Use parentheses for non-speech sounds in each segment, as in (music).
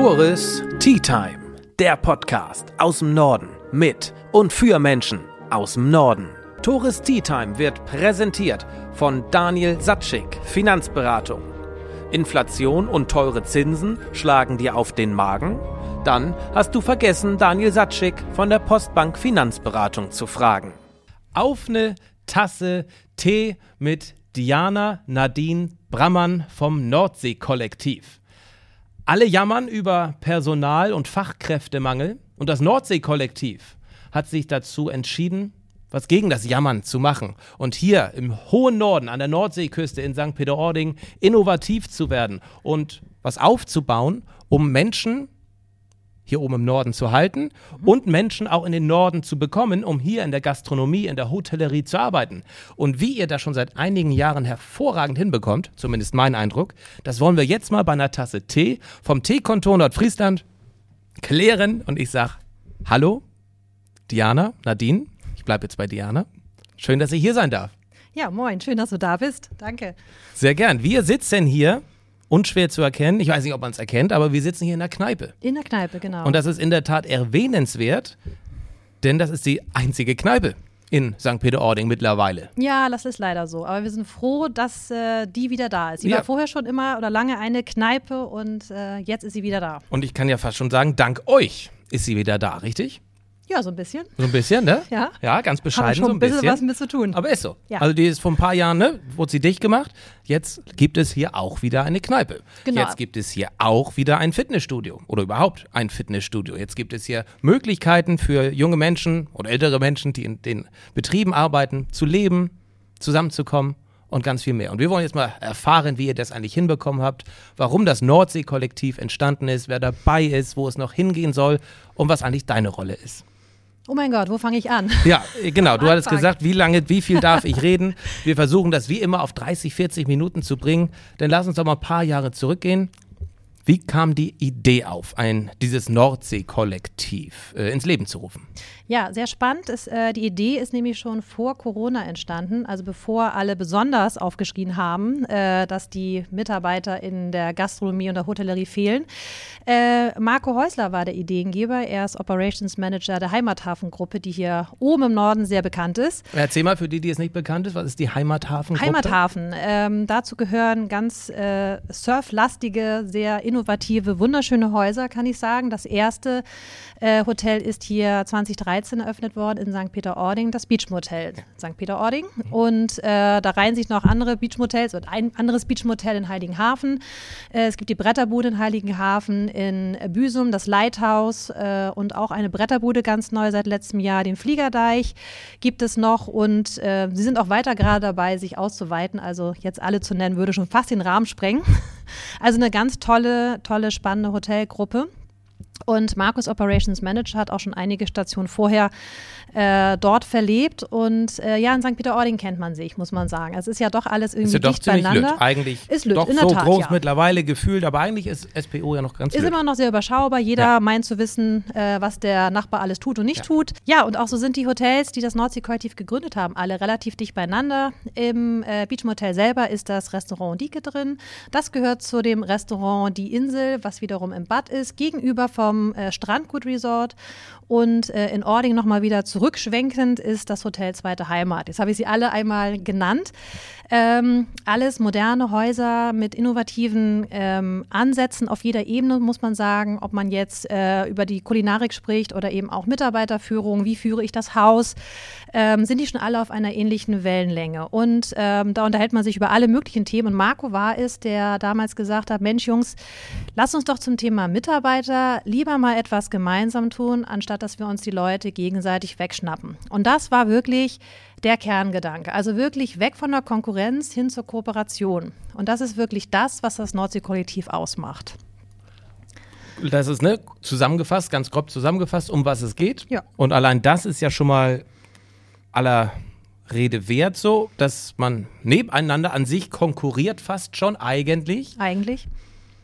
Tourist Tea Time, der Podcast aus dem Norden mit und für Menschen aus dem Norden. Tourist Tea Time wird präsentiert von Daniel Satschik, Finanzberatung. Inflation und teure Zinsen schlagen dir auf den Magen? Dann hast du vergessen, Daniel Satschik von der Postbank Finanzberatung zu fragen. Auf eine Tasse Tee mit Diana Nadine Brammann vom Nordsee-Kollektiv. Alle jammern über Personal- und Fachkräftemangel und das Nordsee-Kollektiv hat sich dazu entschieden, was gegen das Jammern zu machen und hier im hohen Norden an der Nordseeküste in St. Peter-Ording innovativ zu werden und was aufzubauen, um Menschen hier oben im Norden zu halten und Menschen auch in den Norden zu bekommen, um hier in der Gastronomie, in der Hotellerie zu arbeiten. Und wie ihr das schon seit einigen Jahren hervorragend hinbekommt, zumindest mein Eindruck, das wollen wir jetzt mal bei einer Tasse Tee vom Teekontor Nordfriesland klären. Und ich sage Hallo, Diana, Nadine. Ich bleibe jetzt bei Diana. Schön, dass ich hier sein darf. Ja, moin, schön, dass du da bist. Danke. Sehr gern. Wir sitzen hier unschwer zu erkennen. Ich weiß nicht, ob man es erkennt, aber wir sitzen hier in der Kneipe. In der Kneipe, genau. Und das ist in der Tat erwähnenswert, denn das ist die einzige Kneipe in St. Peter-Ording mittlerweile. Ja, das ist leider so. Aber wir sind froh, dass äh, die wieder da ist. Sie Ja. war vorher schon immer oder lange eine Kneipe und äh, jetzt ist sie wieder da. Und ich kann ja fast schon sagen, dank euch ist sie wieder da, richtig? Ja, so ein bisschen. So ein bisschen, ne? Ja. Ja, ganz bescheiden schon so ein ein bisschen bisschen. was mit zu tun. Aber ist so. Ja. Also die ist vor ein paar Jahren, ne, wurde sie dicht gemacht. Jetzt gibt es hier auch wieder eine Kneipe. Genau. Jetzt gibt es hier auch wieder ein Fitnessstudio oder überhaupt ein Fitnessstudio. Jetzt gibt es hier Möglichkeiten für junge Menschen oder ältere Menschen, die in den Betrieben arbeiten, zu leben, zusammenzukommen und ganz viel mehr. Und wir wollen jetzt mal erfahren, wie ihr das eigentlich hinbekommen habt, warum das Nordsee-Kollektiv entstanden ist, wer dabei ist, wo es noch hingehen soll und was eigentlich deine Rolle ist. Oh mein Gott, wo fange ich an? Ja, genau. Du hattest gesagt, wie lange, wie viel darf ich reden? Wir versuchen das wie immer auf 30, 40 Minuten zu bringen. Dann lass uns doch mal ein paar Jahre zurückgehen. Wie kam die Idee auf, ein, dieses Nordsee-Kollektiv äh, ins Leben zu rufen? Ja, sehr spannend. Ist, äh, die Idee ist nämlich schon vor Corona entstanden, also bevor alle besonders aufgeschrien haben, äh, dass die Mitarbeiter in der Gastronomie und der Hotellerie fehlen. Äh, Marco Häusler war der Ideengeber. Er ist Operations Manager der Heimathafengruppe, die hier oben im Norden sehr bekannt ist. Erzähl mal für die, die es nicht bekannt ist, was ist die Heimathafen? Heimathafen. Ähm, dazu gehören ganz äh, surflastige, sehr innovative, wunderschöne Häuser, kann ich sagen. Das erste äh, Hotel ist hier 2013 eröffnet worden in St. Peter-Ording, das Beach Motel St. Peter-Ording. Und äh, da reihen sich noch andere Beachmotels und ein anderes Beachmotel in Heiligenhafen. Äh, es gibt die Bretterbude in Heiligenhafen, in Büsum, das Lighthouse äh, und auch eine Bretterbude ganz neu seit letztem Jahr, den Fliegerdeich gibt es noch und äh, sie sind auch weiter gerade dabei, sich auszuweiten. Also jetzt alle zu nennen, würde schon fast den Rahmen sprengen. (laughs) Also eine ganz tolle, tolle, spannende Hotelgruppe. Und Markus Operations Manager hat auch schon einige Stationen vorher äh, dort verlebt. Und äh, ja, in St. Peter-Ording kennt man sich, muss man sagen. Es ist ja doch alles irgendwie Ist ja doch dicht beieinander. lütt. Eigentlich Ist lütt, doch in der so Tat, groß ja. mittlerweile gefühlt, aber eigentlich ist SPO ja noch ganz Ist lütt. immer noch sehr überschaubar. Jeder Ja. meint zu wissen, äh, was der Nachbar alles tut und nicht Ja. tut. Ja, und auch so sind die Hotels, die das Nordsee-Kollektiv gegründet haben, alle relativ dicht beieinander. Im äh, Beach Motel selber ist das Restaurant Dieke drin. Das gehört zu dem Restaurant Die Insel, was wiederum im Bad ist, gegenüber vom äh, Strandgut Resort. Und äh, in Ording nochmal wieder zurückschwenkend ist das Hotel Zweite Heimat. Jetzt habe ich sie alle einmal genannt. Ähm, alles moderne Häuser mit innovativen ähm, Ansätzen auf jeder Ebene, muss man sagen. Ob man jetzt äh, über die Kulinarik spricht oder eben auch Mitarbeiterführung, wie führe ich das Haus, ähm, sind die schon alle auf einer ähnlichen Wellenlänge. Und ähm, da unterhält man sich über alle möglichen Themen. Und Marco war es, der damals gesagt hat, Mensch Jungs, lass uns doch zum Thema Mitarbeiter lieber mal etwas gemeinsam tun, anstatt dass wir uns die Leute gegenseitig wegschnappen. Und das war wirklich der Kerngedanke. Also wirklich weg von der Konkurrenz hin zur Kooperation. Und das ist wirklich das, was das Nordsee-Kollektiv ausmacht. Das ist ne, zusammengefasst, ganz grob zusammengefasst, um was es geht. Ja. Und allein das ist ja schon mal aller Rede wert, so, dass man nebeneinander an sich konkurriert, fast schon eigentlich. Eigentlich.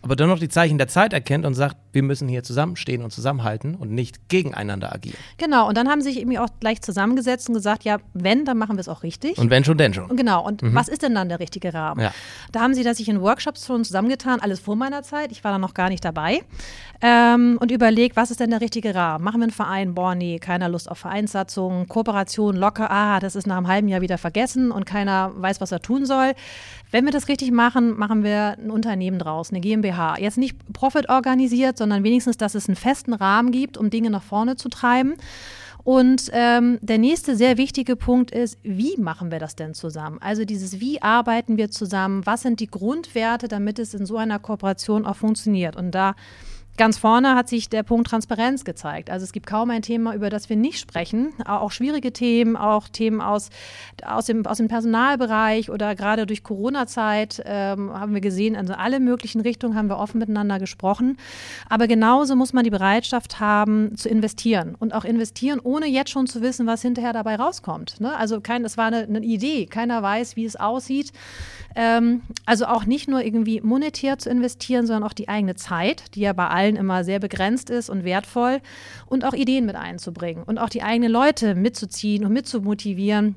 Aber dennoch die Zeichen der Zeit erkennt und sagt, wir müssen hier zusammenstehen und zusammenhalten und nicht gegeneinander agieren. Genau, und dann haben sie sich irgendwie auch gleich zusammengesetzt und gesagt, ja, wenn, dann machen wir es auch richtig. Und wenn schon, denn schon. Genau, und mhm. was ist denn dann der richtige Rahmen? Ja. Da haben sie das sich in Workshops schon zusammengetan, alles vor meiner Zeit, ich war da noch gar nicht dabei, ähm, und überlegt, was ist denn der richtige Rahmen? Machen wir einen Verein? Boah, nee, keiner Lust auf Vereinssatzungen, Kooperation locker, ah, das ist nach einem halben Jahr wieder vergessen und keiner weiß, was er tun soll. Wenn wir das richtig machen, machen wir ein Unternehmen draus, eine GmbH. Jetzt nicht Profit organisiert, sondern wenigstens, dass es einen festen Rahmen gibt, um Dinge nach vorne zu treiben. Und ähm, der nächste sehr wichtige Punkt ist, wie machen wir das denn zusammen? Also dieses, wie arbeiten wir zusammen? Was sind die Grundwerte, damit es in so einer Kooperation auch funktioniert? Und da Ganz vorne hat sich der Punkt Transparenz gezeigt. Also es gibt kaum ein Thema, über das wir nicht sprechen. Auch schwierige Themen, auch Themen aus, aus, dem, aus dem Personalbereich oder gerade durch Corona-Zeit ähm, haben wir gesehen, also alle möglichen Richtungen haben wir offen miteinander gesprochen. Aber genauso muss man die Bereitschaft haben, zu investieren und auch investieren, ohne jetzt schon zu wissen, was hinterher dabei rauskommt. Ne? Also kein, es war eine, eine Idee, keiner weiß, wie es aussieht. Ähm, also auch nicht nur irgendwie monetär zu investieren, sondern auch die eigene Zeit, die ja bei allen immer sehr begrenzt ist und wertvoll, und auch Ideen mit einzubringen und auch die eigenen Leute mitzuziehen und mitzumotivieren.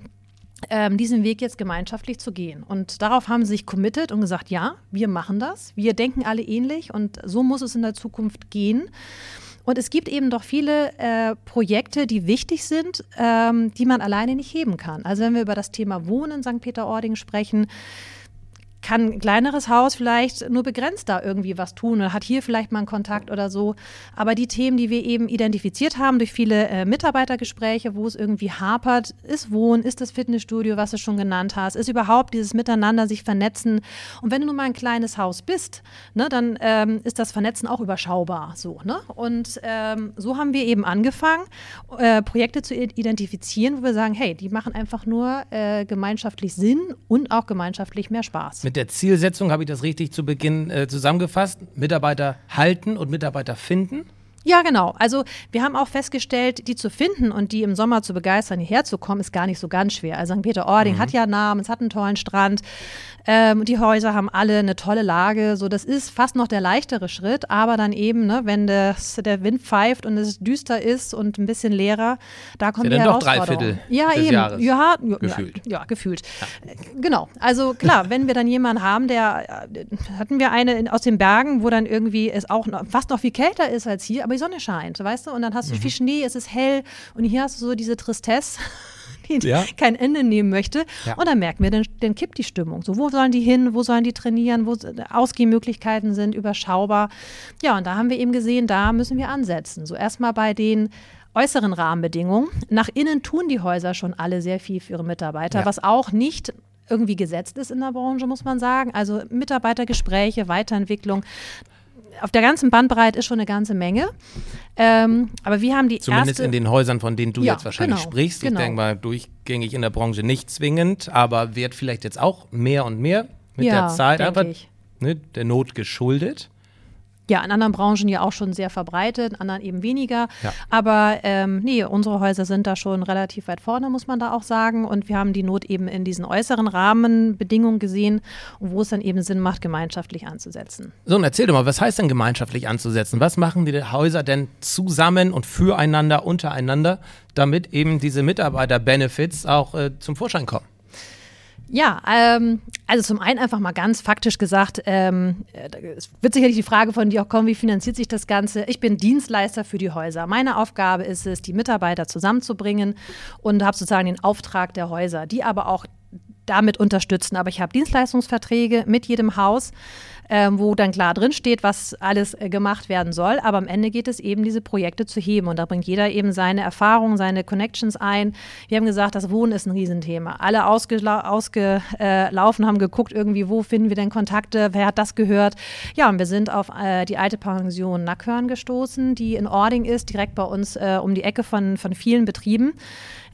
Ähm, diesen Weg jetzt gemeinschaftlich zu gehen. Und darauf haben sie sich committed und gesagt, ja, wir machen das, wir denken alle ähnlich und so muss es in der Zukunft gehen. Und es gibt eben doch viele äh, Projekte, die wichtig sind, ähm, die man alleine nicht heben kann. Also wenn wir über das Thema Wohnen in St. Peter-Ording sprechen, kann ein kleineres Haus vielleicht nur begrenzt da irgendwie was tun oder hat hier vielleicht mal einen Kontakt oder so. Aber die Themen, die wir eben identifiziert haben durch viele äh, Mitarbeitergespräche, wo es irgendwie hapert, ist Wohnen, ist das Fitnessstudio, was du schon genannt hast, ist überhaupt dieses Miteinander sich vernetzen. Und wenn du nun mal ein kleines Haus bist, ne, dann ähm, ist das Vernetzen auch überschaubar. So, ne? Und ähm, so haben wir eben angefangen, äh, Projekte zu identifizieren, wo wir sagen, hey, die machen einfach nur äh, gemeinschaftlich Sinn und auch gemeinschaftlich mehr Spaß. Mit der Zielsetzung habe ich das richtig zu Beginn äh, zusammengefasst. Mitarbeiter halten und Mitarbeiter finden. Ja, genau. Also wir haben auch festgestellt, die zu finden und die im Sommer zu begeistern, hierher zu kommen, ist gar nicht so ganz schwer. Also St. Peter-Ording mhm. hat ja Namen, es hat einen tollen Strand. Ähm, die Häuser haben alle eine tolle Lage. So, das ist fast noch der leichtere Schritt, aber dann eben, ne, wenn das, der Wind pfeift und es düster ist und ein bisschen leerer, da kommt ja die dann doch drei Viertel ja, des eben. Jahres. Ja, ja, gefühlt. Ja, ja gefühlt. Ja. Genau. Also klar, wenn wir dann jemanden haben, der äh, hatten wir eine in, aus den Bergen, wo dann irgendwie es auch noch, fast noch viel kälter ist als hier, aber die Sonne scheint, weißt du? Und dann hast du mhm. viel Schnee, es ist hell und hier hast du so diese Tristesse (laughs) die ja. kein Ende nehmen möchte. Ja. Und dann merken wir, dann, dann kippt die Stimmung. So, wo sollen die hin? Wo sollen die trainieren? Wo Ausgehmöglichkeiten sind überschaubar? Ja, und da haben wir eben gesehen, da müssen wir ansetzen. So erstmal bei den äußeren Rahmenbedingungen. Nach innen tun die Häuser schon alle sehr viel für ihre Mitarbeiter, ja. was auch nicht irgendwie gesetzt ist in der Branche, muss man sagen. Also Mitarbeitergespräche, Weiterentwicklung auf der ganzen Bandbreite ist schon eine ganze Menge. Ähm, aber wir haben die Zumindest in den Häusern, von denen du ja, jetzt wahrscheinlich genau, sprichst. Genau. Ich denke mal, durchgängig in der Branche nicht zwingend, aber wird vielleicht jetzt auch mehr und mehr mit ja, der Zeit einfach ne, der Not geschuldet. Ja, in anderen Branchen ja auch schon sehr verbreitet, in anderen eben weniger. Ja. Aber ähm, nee, unsere Häuser sind da schon relativ weit vorne, muss man da auch sagen. Und wir haben die Not eben in diesen äußeren Rahmenbedingungen gesehen, wo es dann eben Sinn macht, gemeinschaftlich anzusetzen. So, und erzähl doch mal, was heißt denn gemeinschaftlich anzusetzen? Was machen die Häuser denn zusammen und füreinander, untereinander, damit eben diese Mitarbeiter-Benefits auch äh, zum Vorschein kommen? Ja, ähm, also zum einen einfach mal ganz faktisch gesagt, ähm, es wird sicherlich die Frage von dir auch kommen, wie finanziert sich das Ganze? Ich bin Dienstleister für die Häuser. Meine Aufgabe ist es, die Mitarbeiter zusammenzubringen und habe sozusagen den Auftrag der Häuser, die aber auch damit unterstützen. Aber ich habe Dienstleistungsverträge mit jedem Haus ähm, wo dann klar drin steht, was alles äh, gemacht werden soll. Aber am Ende geht es eben, diese Projekte zu heben. Und da bringt jeder eben seine Erfahrungen, seine Connections ein. Wir haben gesagt, das Wohnen ist ein Riesenthema. Alle ausgelaufen ausge, äh, haben geguckt, irgendwie, wo finden wir denn Kontakte, wer hat das gehört. Ja, und wir sind auf äh, die alte Pension Nackhörn gestoßen, die in Ording ist, direkt bei uns äh, um die Ecke von, von vielen Betrieben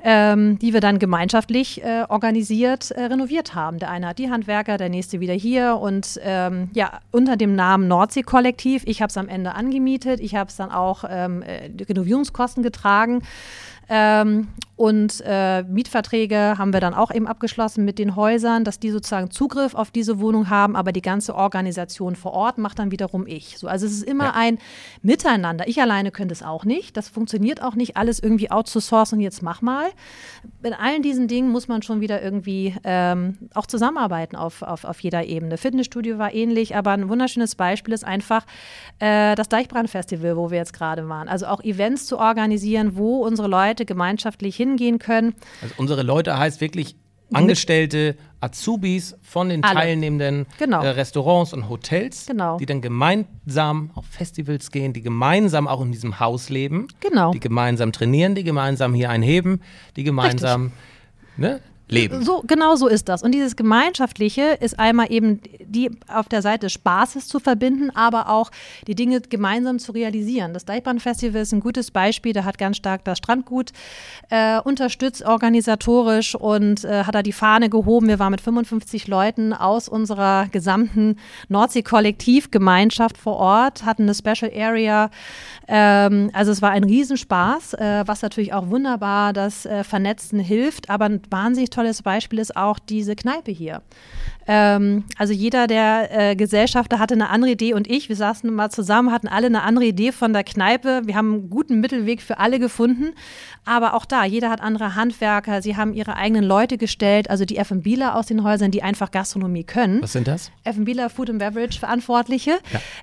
ähm, die wir dann gemeinschaftlich äh, organisiert äh, renoviert haben. Der eine hat die Handwerker, der nächste wieder hier und ähm, ja, unter dem Namen Nordsee-Kollektiv. Ich habe es am Ende angemietet, ich habe es dann auch ähm, äh, Renovierungskosten getragen. Und äh, Mietverträge haben wir dann auch eben abgeschlossen mit den Häusern, dass die sozusagen Zugriff auf diese Wohnung haben, aber die ganze Organisation vor Ort macht dann wiederum ich. So, also es ist immer ja. ein Miteinander. Ich alleine könnte es auch nicht. Das funktioniert auch nicht, alles irgendwie outzusourcen, jetzt mach mal. In allen diesen Dingen muss man schon wieder irgendwie ähm, auch zusammenarbeiten auf, auf, auf jeder Ebene. Fitnessstudio war ähnlich, aber ein wunderschönes Beispiel ist einfach äh, das Deichbrandfestival, wo wir jetzt gerade waren. Also auch Events zu organisieren, wo unsere Leute gemeinschaftlich hingehen können. Also unsere Leute heißt wirklich Angestellte, Azubis von den Alle. teilnehmenden genau. äh, Restaurants und Hotels, genau. die dann gemeinsam auf Festivals gehen, die gemeinsam auch in diesem Haus leben, genau. die gemeinsam trainieren, die gemeinsam hier einheben, die gemeinsam ne, leben. So, genau so ist das. Und dieses Gemeinschaftliche ist einmal eben die auf der Seite des Spaßes zu verbinden, aber auch die Dinge gemeinsam zu realisieren. Das Deichbrand-Festival ist ein gutes Beispiel. Da hat ganz stark das Strandgut äh, unterstützt, organisatorisch und äh, hat da die Fahne gehoben. Wir waren mit 55 Leuten aus unserer gesamten Nordsee-Kollektivgemeinschaft vor Ort, hatten eine Special Area. Ähm, also es war ein Riesenspaß, äh, was natürlich auch wunderbar das äh, Vernetzen hilft, aber ein wahnsinnig tolles Beispiel ist auch diese Kneipe hier. Ähm, also jeder der äh, Gesellschafter hatte eine andere Idee und ich, wir saßen mal zusammen, hatten alle eine andere Idee von der Kneipe. Wir haben einen guten Mittelweg für alle gefunden. Aber auch da, jeder hat andere Handwerker, sie haben ihre eigenen Leute gestellt, also die F&Bler aus den Häusern, die einfach Gastronomie können. Was sind das? F&Bler, Food and Beverage Verantwortliche.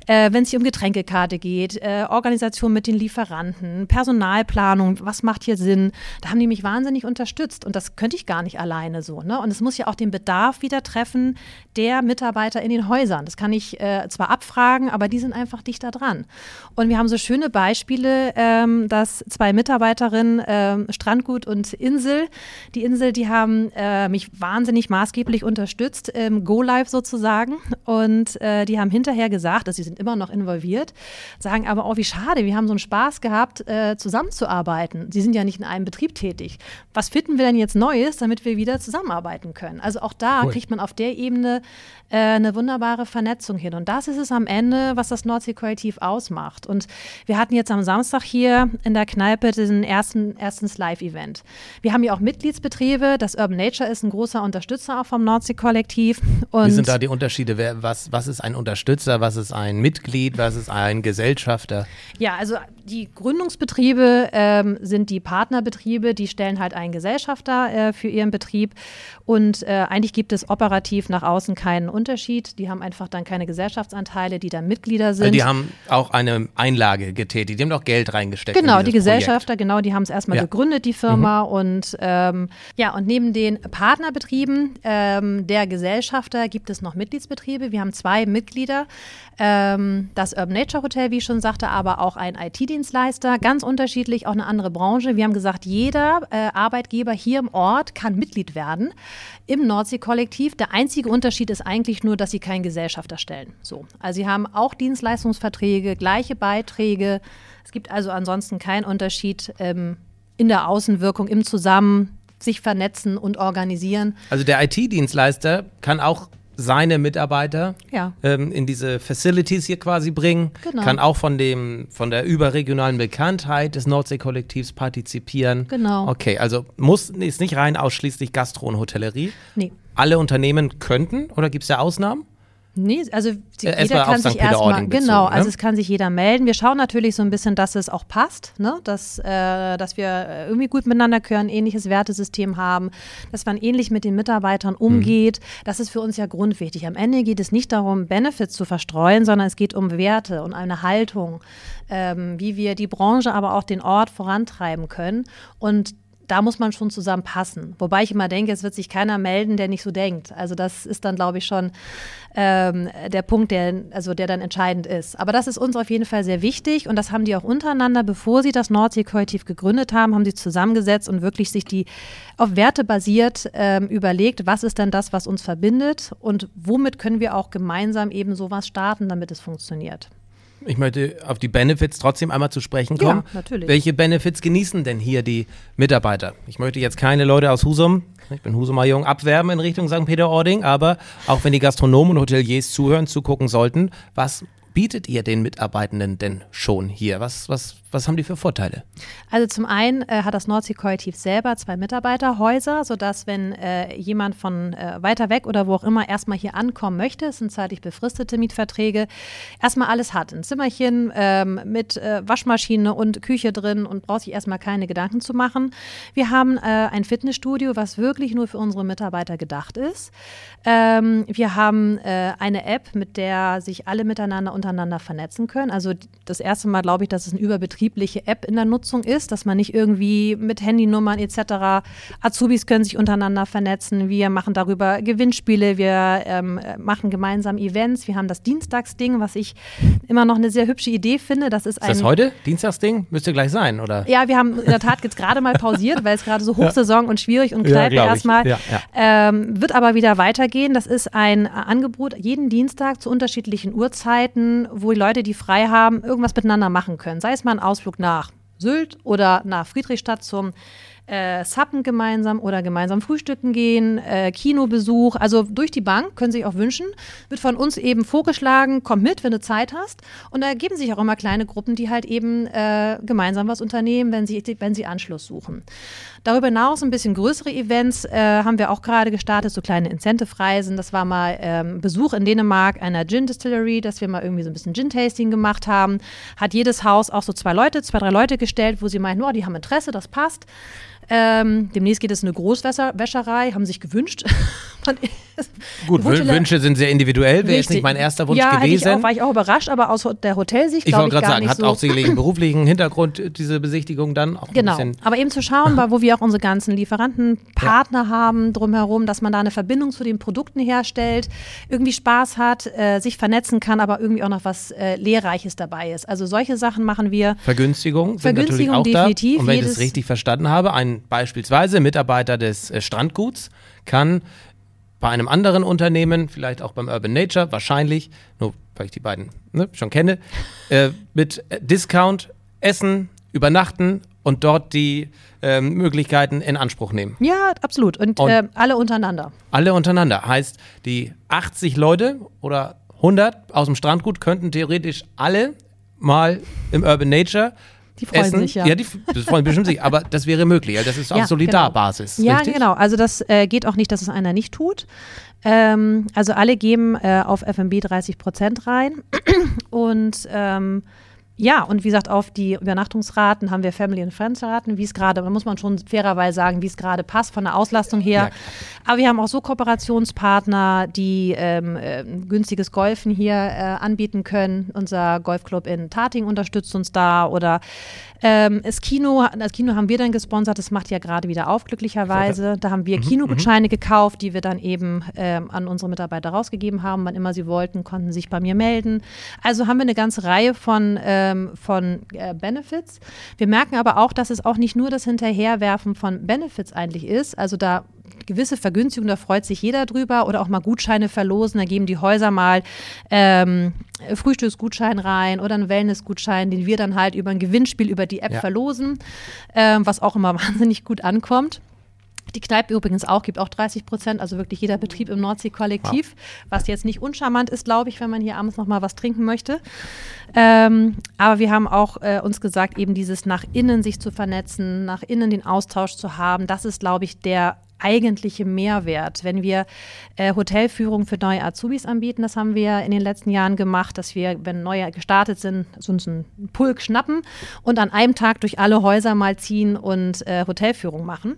Ja. Äh, Wenn es hier um Getränkekarte geht, äh, Organisation mit den Lieferanten, Personalplanung, was macht hier Sinn? Da haben die mich wahnsinnig unterstützt und das könnte ich gar nicht alleine so. Ne? Und es muss ja auch den Bedarf wieder treffen, der Mitarbeiter in den Häusern. Das kann ich äh, zwar abfragen, aber die sind einfach dichter dran. Und wir haben so schöne Beispiele, ähm, dass zwei Mitarbeiterinnen, ähm, Strandgut und Insel, die Insel, die haben äh, mich wahnsinnig maßgeblich unterstützt, im Go-Live sozusagen. Und äh, die haben hinterher gesagt, dass sie sind immer noch involviert, sagen aber, oh, wie schade, wir haben so einen Spaß gehabt, äh, zusammenzuarbeiten. Sie sind ja nicht in einem Betrieb tätig. Was finden wir denn jetzt Neues, damit wir wieder zusammenarbeiten können? Also auch da cool. kriegt man auf der Ebene äh, eine wunderbare Vernetzung hin. Und das ist es am Ende, was das Nordsee-Kollektiv ausmacht. Und wir hatten jetzt am Samstag hier in der Kneipe den ersten, erstens Live-Event. Wir haben ja auch Mitgliedsbetriebe. Das Urban Nature ist ein großer Unterstützer auch vom Nordsee-Kollektiv. Wie sind da die Unterschiede? Was, was ist ein Unterstützer? Was ist ein Mitglied? Was ist ein Gesellschafter? Ja, also die Gründungsbetriebe ähm, sind die Partnerbetriebe, die stellen halt einen Gesellschafter äh, für ihren Betrieb. Und äh, eigentlich gibt es operativ nach außen keinen Unterschied. Die haben einfach dann keine Gesellschaftsanteile, die dann Mitglieder sind. Die haben auch eine Einlage getätigt, die haben doch Geld reingesteckt. Genau, die Gesellschafter, Projekt. genau, die haben es erstmal ja. gegründet, die Firma. Mhm. Und ähm, ja, und neben den Partnerbetrieben ähm, der Gesellschafter gibt es noch Mitgliedsbetriebe. Wir haben zwei Mitglieder. Ähm, das Urban Nature Hotel, wie ich schon sagte, aber auch ein IT-Dienstleister, ganz unterschiedlich, auch eine andere Branche. Wir haben gesagt, jeder äh, Arbeitgeber hier im Ort kann Mitglied werden im Nordsee-Kollektiv. Der einzige Unterschied ist eigentlich nur, dass sie keinen Gesellschafter stellen. So. Also sie haben auch Dienstleistungsverträge, gleiche Beiträge. Es gibt also ansonsten keinen Unterschied ähm, in der Außenwirkung, im Zusammen sich vernetzen und organisieren. Also der IT-Dienstleister kann auch seine Mitarbeiter ja. ähm, in diese Facilities hier quasi bringen, genau. kann auch von dem von der überregionalen Bekanntheit des Nordsee-Kollektivs partizipieren. Genau. Okay, also muss ist nicht rein ausschließlich Gastro und Hotellerie. Nee. Alle Unternehmen könnten oder gibt es da Ausnahmen? Nee, also sie, äh, jeder kann sich erstmal, genau, ne? also es kann sich jeder melden. Wir schauen natürlich so ein bisschen, dass es auch passt, ne? dass, äh, dass wir irgendwie gut miteinander können, ähnliches Wertesystem haben, dass man ähnlich mit den Mitarbeitern umgeht. Mhm. Das ist für uns ja grundwichtig. Am Ende geht es nicht darum, Benefits zu verstreuen, sondern es geht um Werte und eine Haltung, ähm, wie wir die Branche, aber auch den Ort vorantreiben können. Und da muss man schon zusammenpassen. Wobei ich immer denke, es wird sich keiner melden, der nicht so denkt. Also das ist dann, glaube ich, schon ähm, der Punkt, der, also der dann entscheidend ist. Aber das ist uns auf jeden Fall sehr wichtig und das haben die auch untereinander, bevor sie das Nordsee-Kollektiv gegründet haben, haben sie zusammengesetzt und wirklich sich die auf Werte basiert ähm, überlegt, was ist denn das, was uns verbindet und womit können wir auch gemeinsam eben sowas starten, damit es funktioniert. Ich möchte auf die Benefits trotzdem einmal zu sprechen kommen. Ja, natürlich. Welche Benefits genießen denn hier die Mitarbeiter? Ich möchte jetzt keine Leute aus Husum, ich bin Husumer Jung, abwerben in Richtung St. Peter-Ording, aber auch wenn die Gastronomen und Hoteliers zuhören, zugucken sollten, was bietet ihr den Mitarbeitenden denn schon hier? Was, was, was haben die für Vorteile? Also zum einen äh, hat das Nordsee-Kollektiv selber zwei Mitarbeiterhäuser, sodass wenn äh, jemand von äh, weiter weg oder wo auch immer erstmal hier ankommen möchte, es sind zeitlich befristete Mietverträge, erstmal alles hat. Ein Zimmerchen ähm, mit äh, Waschmaschine und Küche drin und braucht sich erstmal keine Gedanken zu machen. Wir haben äh, ein Fitnessstudio, was wirklich nur für unsere Mitarbeiter gedacht ist. Ähm, wir haben äh, eine App, mit der sich alle miteinander untereinander vernetzen können. Also das erste Mal glaube ich, dass es eine überbetriebliche App in der Nutzung ist, dass man nicht irgendwie mit Handynummern etc. Azubis können sich untereinander vernetzen. Wir machen darüber Gewinnspiele, wir ähm, machen gemeinsam Events. Wir haben das Dienstagsding, was ich immer noch eine sehr hübsche Idee finde. Das ist, ist das heute? Dienstagsding? Müsste gleich sein, oder? Ja, wir haben in der Tat jetzt gerade mal pausiert, weil es gerade so (laughs) Hochsaison ja. und schwierig und Kneipe ja, erstmal. Ja, ähm, wird aber wieder weitergehen. Das ist ein Angebot jeden Dienstag zu unterschiedlichen Uhrzeiten, wo die Leute, die frei haben, irgendwas miteinander machen können. Sei es mal ein Ausflug nach Sylt oder nach Friedrichstadt zum äh, Suppen gemeinsam oder gemeinsam frühstücken gehen, äh, Kinobesuch, also durch die Bank, können Sie sich auch wünschen, wird von uns eben vorgeschlagen, komm mit, wenn du Zeit hast. Und da ergeben sich auch immer kleine Gruppen, die halt eben äh, gemeinsam was unternehmen, wenn sie, wenn sie Anschluss suchen. Darüber hinaus ein bisschen größere Events äh, haben wir auch gerade gestartet, so kleine Incentive-Reisen. Das war mal ähm, Besuch in Dänemark einer Gin-Distillery, dass wir mal irgendwie so ein bisschen Gin-Tasting gemacht haben. Hat jedes Haus auch so zwei Leute, zwei, drei Leute gestellt, wo sie meinten, oh, die haben Interesse, das passt. Ähm, demnächst geht es in eine Großwäscherei, haben sich gewünscht. (laughs) Gut, Wünsche sind sehr individuell, wäre jetzt nicht mein erster Wunsch ja, gewesen. Ja, war ich auch überrascht, aber aus der Hotelsicht ich glaube ich gerade sagen, hat auch sicherlich einen beruflichen Hintergrund, äh, diese Besichtigung dann. Auch genau, aber eben zu schauen, wo wir auch unsere ganzen Lieferantenpartner (laughs) ja. haben drumherum, dass man da eine Verbindung zu den Produkten herstellt, irgendwie Spaß hat, äh, sich vernetzen kann, aber irgendwie auch noch was äh, Lehrreiches dabei ist. Also solche Sachen machen wir. Vergünstigung sind Vergünstigung natürlich auch definitiv. da. Und wenn ich das richtig verstanden habe, ein beispielsweise Mitarbeiter des äh, Strandguts kann bei einem anderen Unternehmen, vielleicht auch beim Urban Nature, wahrscheinlich, nur weil ich die beiden ne, schon kenne, äh, mit Discount essen, übernachten und dort die äh, Möglichkeiten in Anspruch nehmen. Ja, absolut. Und, und äh, alle untereinander. Alle untereinander. Heißt, die 80 Leute oder 100 aus dem Strandgut könnten theoretisch alle mal im Urban Nature die freuen Essen. sich ja. Ja, die das freuen bestimmt sich, aber das wäre möglich. Das ist (laughs) auf ja, Solidarbasis. Genau. Ja, richtig? genau. Also das äh, geht auch nicht, dass es einer nicht tut. Ähm, also alle geben äh, auf FMB 30 Prozent rein (clears throat) und ähm, ja, und wie gesagt, auf die Übernachtungsraten haben wir Family and Friends Raten, wie es gerade, da muss man schon fairerweise sagen, wie es gerade passt von der Auslastung her. Ja, Aber wir haben auch so Kooperationspartner, die ähm, äh, günstiges Golfen hier äh, anbieten können. Unser Golfclub in Tating unterstützt uns da oder ähm, das Kino, das Kino haben wir dann gesponsert, das macht ja gerade wieder auf, glücklicherweise. Da haben wir mhm, Kinogutscheine mhm. gekauft, die wir dann eben ähm, an unsere Mitarbeiter rausgegeben haben. Wann immer sie wollten, konnten sich bei mir melden. Also haben wir eine ganze Reihe von, ähm, von äh, Benefits. Wir merken aber auch, dass es auch nicht nur das Hinterherwerfen von Benefits eigentlich ist. Also da gewisse Vergünstigung, da freut sich jeder drüber oder auch mal Gutscheine verlosen, da geben die Häuser mal ähm, Frühstücksgutschein rein oder einen Wellnessgutschein, den wir dann halt über ein Gewinnspiel über die App ja. verlosen, ähm, was auch immer (laughs) wahnsinnig gut ankommt. Die Kneipe übrigens auch, gibt auch 30 Prozent, also wirklich jeder Betrieb im Nordsee-Kollektiv, wow. was jetzt nicht uncharmant ist, glaube ich, wenn man hier abends nochmal was trinken möchte. Ähm, aber wir haben auch äh, uns gesagt, eben dieses nach innen sich zu vernetzen, nach innen den Austausch zu haben, das ist, glaube ich, der eigentliche Mehrwert. Wenn wir äh, Hotelführung für neue Azubis anbieten, das haben wir in den letzten Jahren gemacht, dass wir, wenn neue gestartet sind, uns einen Pulk schnappen und an einem Tag durch alle Häuser mal ziehen und äh, Hotelführung machen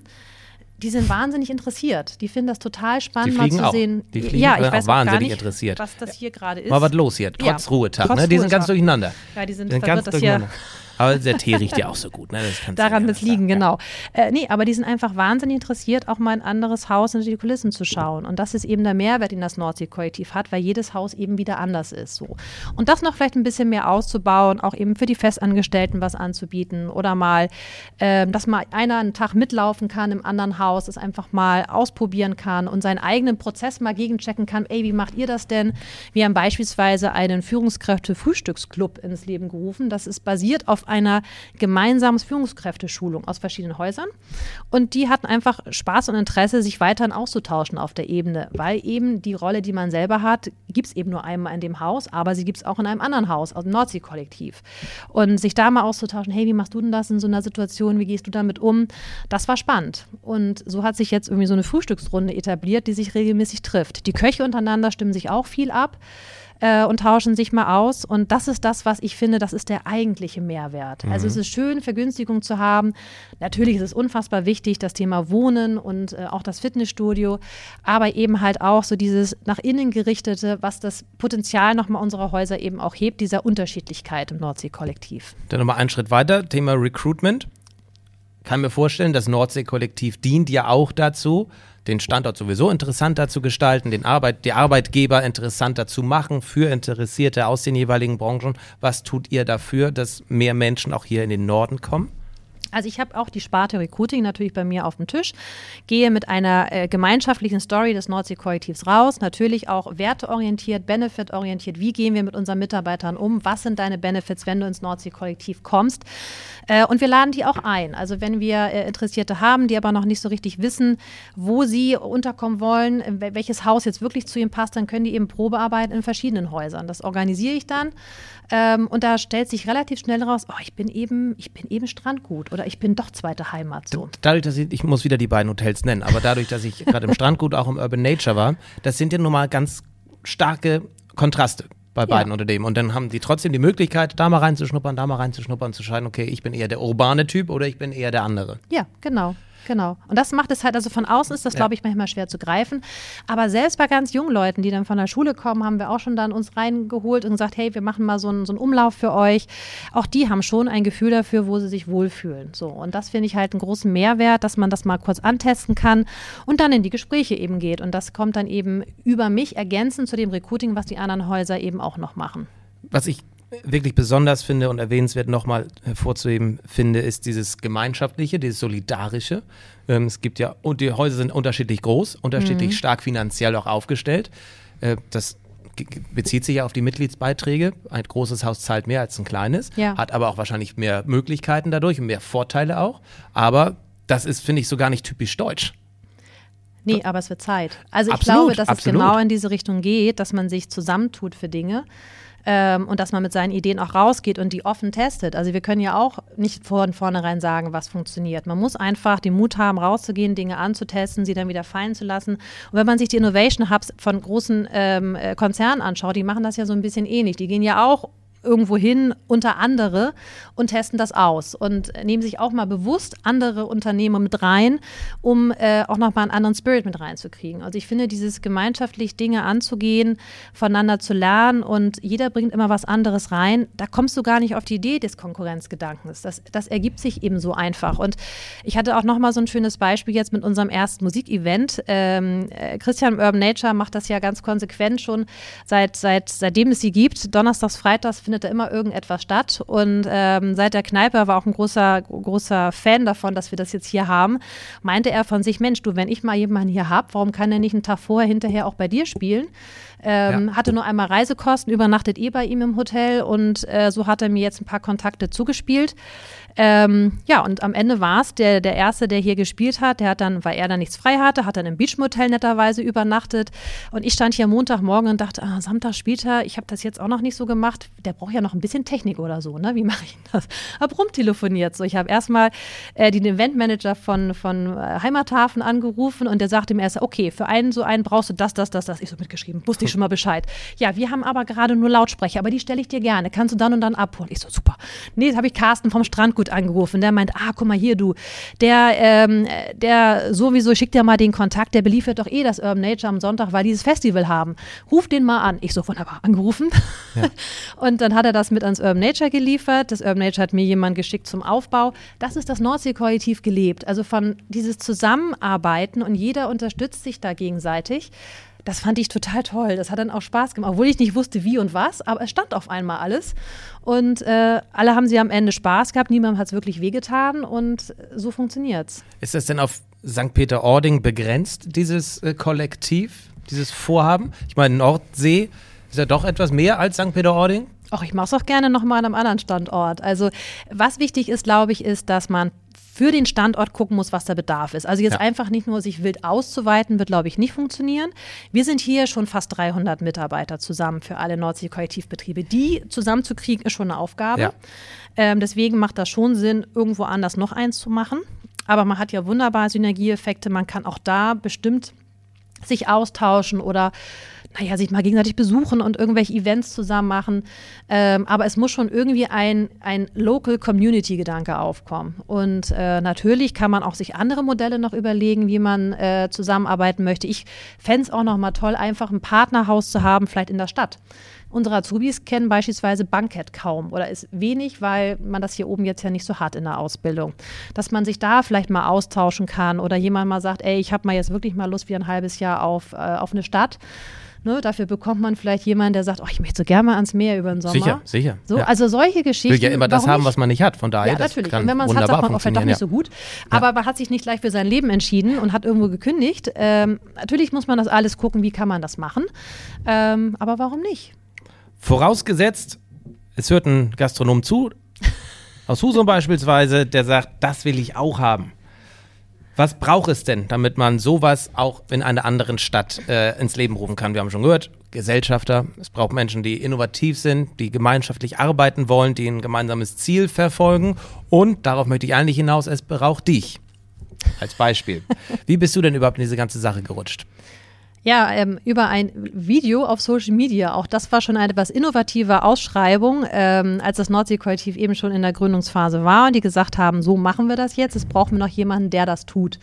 die sind wahnsinnig interessiert. Die finden das total spannend, mal zu auch. sehen. Die fliegen ja, ich weiß wahnsinnig nicht, interessiert. was das hier gerade ist. Mal was los hier, trotz ja. Ruhetag. Trotz ne? Die sind ganz durcheinander. Ja, die sind, die sind ganz durcheinander. Aber der Tee riecht ja auch so gut. Ne? Daran wird liegen, genau. Äh, nee, aber die sind einfach wahnsinnig interessiert, auch mal ein anderes Haus hinter die Kulissen zu schauen. Und das ist eben der Mehrwert, den das Nordsee-Kollektiv hat, weil jedes Haus eben wieder anders ist. So. Und das noch vielleicht ein bisschen mehr auszubauen, auch eben für die Festangestellten was anzubieten oder mal, äh, dass mal einer einen Tag mitlaufen kann im anderen Haus, das einfach mal ausprobieren kann und seinen eigenen Prozess mal gegenchecken kann. Ey, wie macht ihr das denn? Wir haben beispielsweise einen Führungskräfte-Frühstücksclub ins Leben gerufen. Das ist basiert auf einer gemeinsamen Führungskräfteschulung aus verschiedenen Häusern. Und die hatten einfach Spaß und Interesse, sich weiterhin auszutauschen auf der Ebene, weil eben die Rolle, die man selber hat, gibt es eben nur einmal in dem Haus, aber sie gibt es auch in einem anderen Haus, aus dem Nordsee-Kollektiv. Und sich da mal auszutauschen, hey, wie machst du denn das in so einer Situation, wie gehst du damit um, das war spannend. Und so hat sich jetzt irgendwie so eine Frühstücksrunde etabliert, die sich regelmäßig trifft. Die Köche untereinander stimmen sich auch viel ab äh, und tauschen sich mal aus. Und das ist das, was ich finde, das ist der eigentliche Mehrwert. Mhm. Also es ist schön, Vergünstigung zu haben. Natürlich ist es unfassbar wichtig, das Thema Wohnen und äh, auch das Fitnessstudio, aber eben halt auch so dieses nach innen gerichtete, was das Potenzial nochmal unserer Häuser eben auch hebt, dieser Unterschiedlichkeit im Nordsee-Kollektiv. Dann nochmal einen Schritt weiter, Thema Recruitment. Kann mir vorstellen, das Nordsee-Kollektiv dient ja auch dazu, den Standort sowieso interessanter zu gestalten, den Arbeit, die Arbeitgeber interessanter zu machen für Interessierte aus den jeweiligen Branchen. Was tut ihr dafür, dass mehr Menschen auch hier in den Norden kommen? Also ich habe auch die Sparte Recruiting natürlich bei mir auf dem Tisch, gehe mit einer äh, gemeinschaftlichen Story des Nordsee-Kollektivs raus, natürlich auch werteorientiert, benefitorientiert, wie gehen wir mit unseren Mitarbeitern um, was sind deine Benefits, wenn du ins Nordsee-Kollektiv kommst äh, und wir laden die auch ein. Also wenn wir äh, Interessierte haben, die aber noch nicht so richtig wissen, wo sie unterkommen wollen, welches Haus jetzt wirklich zu ihnen passt, dann können die eben Probearbeiten in verschiedenen Häusern. Das organisiere ich dann ähm, und da stellt sich relativ schnell raus, oh, ich bin eben, ich bin eben Strandgut oder ich bin doch zweite Heimat. So. Dadurch, dass ich, ich muss wieder die beiden Hotels nennen, aber dadurch, dass ich gerade im Strandgut auch im Urban Nature war, das sind ja nun mal ganz starke Kontraste bei beiden ja. Unternehmen. Und dann haben die trotzdem die Möglichkeit, da mal reinzuschnuppern, da mal reinzuschnuppern, zu scheiden, okay, ich bin eher der urbane Typ oder ich bin eher der andere. Ja, genau. Genau. Und das macht es halt, also von außen ist das, ja. glaube ich, manchmal schwer zu greifen. Aber selbst bei ganz jungen Leuten, die dann von der Schule kommen, haben wir auch schon dann uns reingeholt und gesagt, hey, wir machen mal so einen, so einen Umlauf für euch. Auch die haben schon ein Gefühl dafür, wo sie sich wohlfühlen. So. Und das finde ich halt einen großen Mehrwert, dass man das mal kurz antesten kann und dann in die Gespräche eben geht. Und das kommt dann eben über mich ergänzend zu dem Recruiting, was die anderen Häuser eben auch noch machen. Was ich wirklich besonders finde und erwähnenswert nochmal hervorzuheben finde, ist dieses Gemeinschaftliche, dieses Solidarische. Ähm, es gibt ja, und die Häuser sind unterschiedlich groß, unterschiedlich mhm. stark finanziell auch aufgestellt. Äh, das bezieht sich ja auf die Mitgliedsbeiträge. Ein großes Haus zahlt mehr als ein kleines, ja. hat aber auch wahrscheinlich mehr Möglichkeiten dadurch und mehr Vorteile auch. Aber das ist, finde ich, so gar nicht typisch deutsch. Nee, aber es wird Zeit. Also ich absolut, glaube, dass absolut. es genau in diese Richtung geht, dass man sich zusammentut für Dinge ähm, und dass man mit seinen Ideen auch rausgeht und die offen testet. Also wir können ja auch nicht von vornherein sagen, was funktioniert. Man muss einfach den Mut haben, rauszugehen, Dinge anzutesten, sie dann wieder fallen zu lassen. Und wenn man sich die Innovation Hubs von großen ähm, äh, Konzernen anschaut, die machen das ja so ein bisschen ähnlich. Die gehen ja auch irgendwo hin unter andere und testen das aus und nehmen sich auch mal bewusst andere Unternehmen mit rein, um äh, auch nochmal einen anderen Spirit mit reinzukriegen. Also ich finde, dieses gemeinschaftlich Dinge anzugehen, voneinander zu lernen und jeder bringt immer was anderes rein, da kommst du gar nicht auf die Idee des Konkurrenzgedankens. Das, das ergibt sich eben so einfach. Und ich hatte auch nochmal so ein schönes Beispiel jetzt mit unserem ersten Musikevent. Ähm, äh, Christian Urban Nature macht das ja ganz konsequent schon seit, seit, seitdem es sie gibt. Donnerstags, Freitags findet da immer irgendetwas statt. Und ähm, seit der Kneipe war auch ein großer, großer Fan davon, dass wir das jetzt hier haben. Meinte er von sich, Mensch, du, wenn ich mal jemanden hier habe, warum kann er nicht einen Tag vorher, hinterher auch bei dir spielen? Ähm, ja. Hatte nur einmal Reisekosten, übernachtet eh bei ihm im Hotel und äh, so hat er mir jetzt ein paar Kontakte zugespielt. Ähm, ja, und am Ende war es der, der Erste, der hier gespielt hat. Der hat dann, weil er dann nichts frei hatte, hat dann im Beachmotel netterweise übernachtet. Und ich stand hier Montagmorgen und dachte, ah, Samstag spielt er. Ich habe das jetzt auch noch nicht so gemacht. Der braucht ja noch ein bisschen Technik oder so, ne? Wie (laughs) mache ich das? Hab rumtelefoniert. So, ich habe erstmal äh, den Eventmanager von, von äh, Heimathafen angerufen und der sagte mir erst, okay, für einen so einen brauchst du das, das, das, das. Ich so mitgeschrieben, wusste ich schon mal Bescheid. Ja, wir haben aber gerade nur Lautsprecher, aber die stelle ich dir gerne. Kannst du dann und dann abholen? Ich so, super. Nee, jetzt habe ich Carsten vom Strand gut angerufen. Der meint, ah, guck mal hier, du, der, ähm, der sowieso schickt ja mal den Kontakt, der beliefert doch eh das Urban Nature am Sonntag, weil die dieses Festival haben. Ruf den mal an. Ich so, wunderbar, angerufen. Ja. (laughs) Und dann hat er das mit ans Urban Nature geliefert. Das Urban Nature hat mir jemand geschickt zum Aufbau. Das ist das Nordsee-Kollektiv gelebt. Also von dieses Zusammenarbeiten und jeder unterstützt sich da gegenseitig. Das fand ich total toll. Das hat dann auch Spaß gemacht, obwohl ich nicht wusste, wie und was, aber es stand auf einmal alles. Und äh, alle haben sie am Ende Spaß gehabt, niemandem hat es wirklich wehgetan und so funktioniert es. Ist das denn auf St. Peter-Ording begrenzt, dieses äh, Kollektiv, dieses Vorhaben? Ich meine, Nordsee Ist ja doch etwas mehr als St. Peter-Ording? Ach, ich mache es auch gerne nochmal an einem anderen Standort. Also was wichtig ist, glaube ich, ist, dass man für den Standort gucken muss, was der Bedarf ist. Also jetzt ja. einfach nicht nur sich wild auszuweiten, wird, glaube ich, nicht funktionieren. Wir sind hier schon fast 300 Mitarbeiter zusammen für alle Nordsee-Kollektivbetriebe. Die zusammenzukriegen, ist schon eine Aufgabe. Ja. Ähm, deswegen macht das schon Sinn, irgendwo anders noch eins zu machen. Aber man hat ja wunderbar Synergieeffekte. Man kann auch da bestimmt sich austauschen oder naja, sich mal gegenseitig besuchen und irgendwelche Events zusammen machen. Ähm, aber es muss schon irgendwie ein, ein Local Community-Gedanke aufkommen. Und äh, natürlich kann man auch sich andere Modelle noch überlegen, wie man äh, zusammenarbeiten möchte. Ich fände es auch noch mal toll, einfach ein Partnerhaus zu haben, vielleicht in der Stadt. Unsere Azubis kennen beispielsweise Bankett kaum oder ist wenig, weil man das hier oben jetzt ja nicht so hat in der Ausbildung. Dass man sich da vielleicht mal austauschen kann oder jemand mal sagt, ey, ich habe mal jetzt wirklich mal Lust wie ein halbes Jahr auf, äh, auf eine Stadt. Ne, dafür bekommt man vielleicht jemanden, der sagt, oh, ich möchte so gerne mal ans Meer über den Sommer. Sicher, sicher. So, ja. Also solche Geschichten. Will ja immer das haben, was man nicht hat. Von daher, ja, natürlich. und wenn man es hat, sagt man, oh, vielleicht doch nicht ja. so gut. Aber ja. man hat sich nicht gleich für sein Leben entschieden und hat irgendwo gekündigt. Ähm, natürlich muss man das alles gucken, wie kann man das machen. Ähm, aber warum nicht? Vorausgesetzt, es hört ein Gastronom zu, aus Husum beispielsweise, der sagt, das will ich auch haben. Was braucht es denn, damit man sowas auch in einer anderen Stadt äh, ins Leben rufen kann? Wir haben schon gehört, Gesellschafter. Es braucht Menschen, die innovativ sind, die gemeinschaftlich arbeiten wollen, die ein gemeinsames Ziel verfolgen. Und darauf möchte ich eigentlich hinaus, es braucht dich. Als Beispiel. Wie bist du denn überhaupt in diese ganze Sache gerutscht? Ja, ähm, über ein Video auf Social Media. Auch das war schon eine etwas innovative Ausschreibung, ähm, als das Nordsee-Kollektiv eben schon in der Gründungsphase war und die gesagt haben, so machen wir das jetzt. Es brauchen wir noch jemanden, der das tut.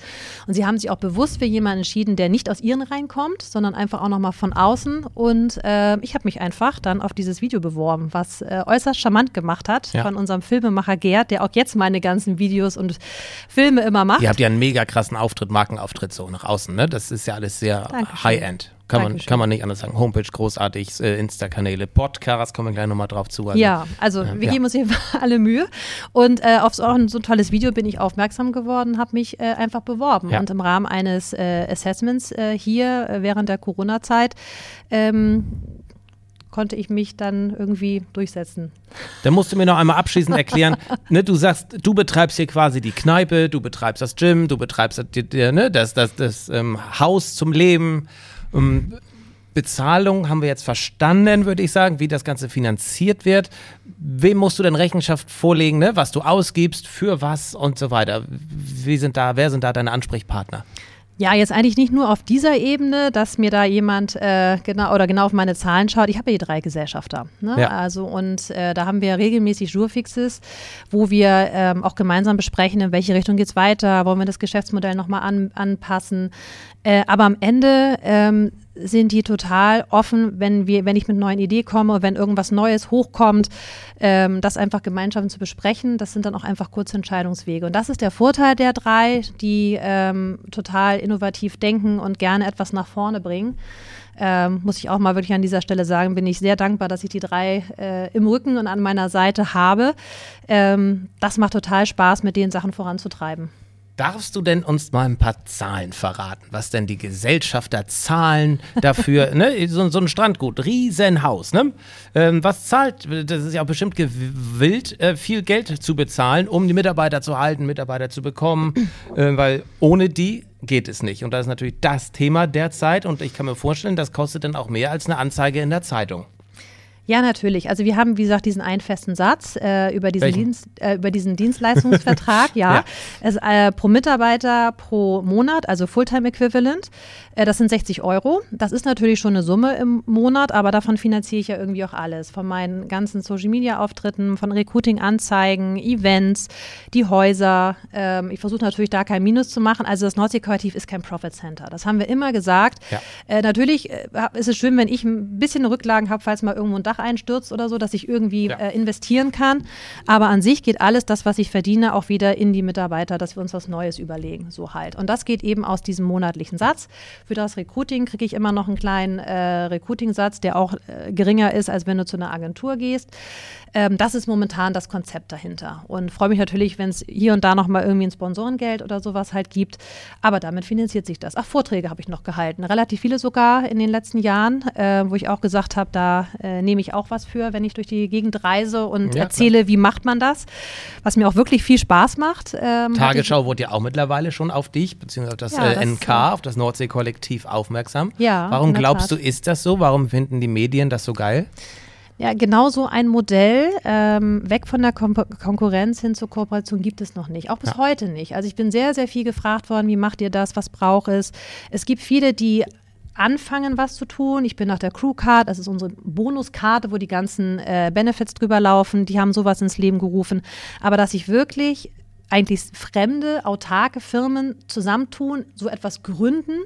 Und sie haben sich auch bewusst für jemanden entschieden, der nicht aus ihren Reihen kommt, sondern einfach auch nochmal von außen. Und äh, ich habe mich einfach dann auf dieses Video beworben, was äh, äußerst charmant gemacht hat ja. von unserem Filmemacher Gerd, der auch jetzt meine ganzen Videos und Filme immer macht. Ihr habt ja einen mega krassen Auftritt, Markenauftritt so nach außen, ne? Das ist ja alles sehr Dankeschön. High-End. Kann man, kann man nicht anders sagen. Homepage großartig, äh, Insta-Kanäle, Podcasts, kommen wir gleich nochmal drauf zu. Also, ja, also äh, wir ja. geben uns hier (laughs) alle Mühe. Und äh, auf so ein, so ein tolles Video bin ich aufmerksam geworden, habe mich äh, einfach beworben. Ja. Und im Rahmen eines äh, Assessments äh, hier während der Corona-Zeit ähm, konnte ich mich dann irgendwie durchsetzen. Dann musst du mir noch einmal abschließend erklären, (laughs) ne, du sagst, du betreibst hier quasi die Kneipe, du betreibst das Gym, du betreibst das, ne, das, das, das ähm, Haus zum Leben. Ähm, Bezahlung haben wir jetzt verstanden, würde ich sagen, wie das Ganze finanziert wird. Wem musst du denn Rechenschaft vorlegen, ne? was du ausgibst, für was und so weiter? Wie sind da, wer sind da deine Ansprechpartner? Ja, jetzt eigentlich nicht nur auf dieser Ebene, dass mir da jemand äh, genau oder genau auf meine Zahlen schaut. Ich habe ja hier drei Gesellschafter. Ne? Ja. Also und äh, da haben wir regelmäßig Jurfixes, wo wir ähm, auch gemeinsam besprechen, in welche Richtung geht es weiter, wollen wir das Geschäftsmodell nochmal an, anpassen. Äh, aber am Ende ähm, sind die total offen, wenn wir, wenn ich mit neuen Idee komme, wenn irgendwas Neues hochkommt, ähm, das einfach gemeinsam zu besprechen. Das sind dann auch einfach kurze Entscheidungswege. Und das ist der Vorteil der drei, die ähm, total innovativ denken und gerne etwas nach vorne bringen. Ähm, muss ich auch mal wirklich an dieser Stelle sagen, bin ich sehr dankbar, dass ich die drei äh, im Rücken und an meiner Seite habe. Ähm, das macht total Spaß, mit den Sachen voranzutreiben. Darfst du denn uns mal ein paar Zahlen verraten, was denn die Gesellschafter zahlen dafür? (laughs) ne? so, so, ein Strandgut, Riesenhaus. Ne? Ähm, was zahlt, das ist ja auch bestimmt gewillt, äh, viel Geld zu bezahlen, um die Mitarbeiter zu halten, Mitarbeiter zu bekommen, äh, weil ohne die geht es nicht. Und das ist natürlich das Thema derzeit und ich kann mir vorstellen, das kostet dann auch mehr als eine Anzeige in der Zeitung. Ja, natürlich. Also wir haben, wie gesagt, diesen einen festen Satz äh, über, diesen Dienst, äh, über diesen Dienstleistungsvertrag, (laughs) ja. ja. Es, äh, pro Mitarbeiter pro Monat, also Fulltime-Equivalent. Äh, das sind 60 Euro. Das ist natürlich schon eine Summe im Monat, aber davon finanziere ich ja irgendwie auch alles. Von meinen ganzen Social-Media-Auftritten, von Recruiting-Anzeigen, Events, die Häuser. Ähm, ich versuche natürlich da kein Minus zu machen. Also das Nordsee-Kollektiv ist kein Profit-Center. Das haben wir immer gesagt. Ja. Äh, natürlich äh, ist es schön, wenn ich ein bisschen Rücklagen habe, falls mal irgendwo ein Dach Dach einstürzt oder so, dass ich irgendwie ja. äh, investieren kann. Aber an sich geht alles, das, was ich verdiene, auch wieder in die Mitarbeiter, dass wir uns was Neues überlegen. So halt. Und das geht eben aus diesem monatlichen Satz. Für das Recruiting kriege ich immer noch einen kleinen äh, Recruiting-Satz, der auch äh, geringer ist, als wenn du zu einer Agentur gehst. Ähm, das ist momentan das Konzept dahinter. Und freue mich natürlich, wenn es hier und da nochmal irgendwie ein Sponsorengeld oder sowas halt gibt. Aber damit finanziert sich das. Ach, Vorträge habe ich noch gehalten. Relativ viele sogar in den letzten Jahren, äh, wo ich auch gesagt habe, da äh, nehme ich auch was für, wenn ich durch die Gegend reise und ja, erzähle, klar. wie macht man das. Was mir auch wirklich viel Spaß macht. Ähm, Tagesschau wurde ja auch mittlerweile schon auf dich, beziehungsweise auf das, ja, das NK, auf das Nordsee-Kollektiv aufmerksam. Ja. Warum glaubst Tat. du, ist das so? Warum finden die Medien das so geil? Ja, genau so ein Modell, ähm, weg von der Kon Konkurrenz hin zur Kooperation gibt es noch nicht. Auch bis ja. heute nicht. Also ich bin sehr, sehr viel gefragt worden, wie macht ihr das, was braucht es? Es gibt viele, die anfangen, was zu tun. Ich bin nach der Crewcard, das ist unsere Bonuskarte, wo die ganzen äh, Benefits drüber laufen. Die haben sowas ins Leben gerufen. Aber dass ich wirklich eigentlich fremde, autarke Firmen zusammentun, so etwas gründen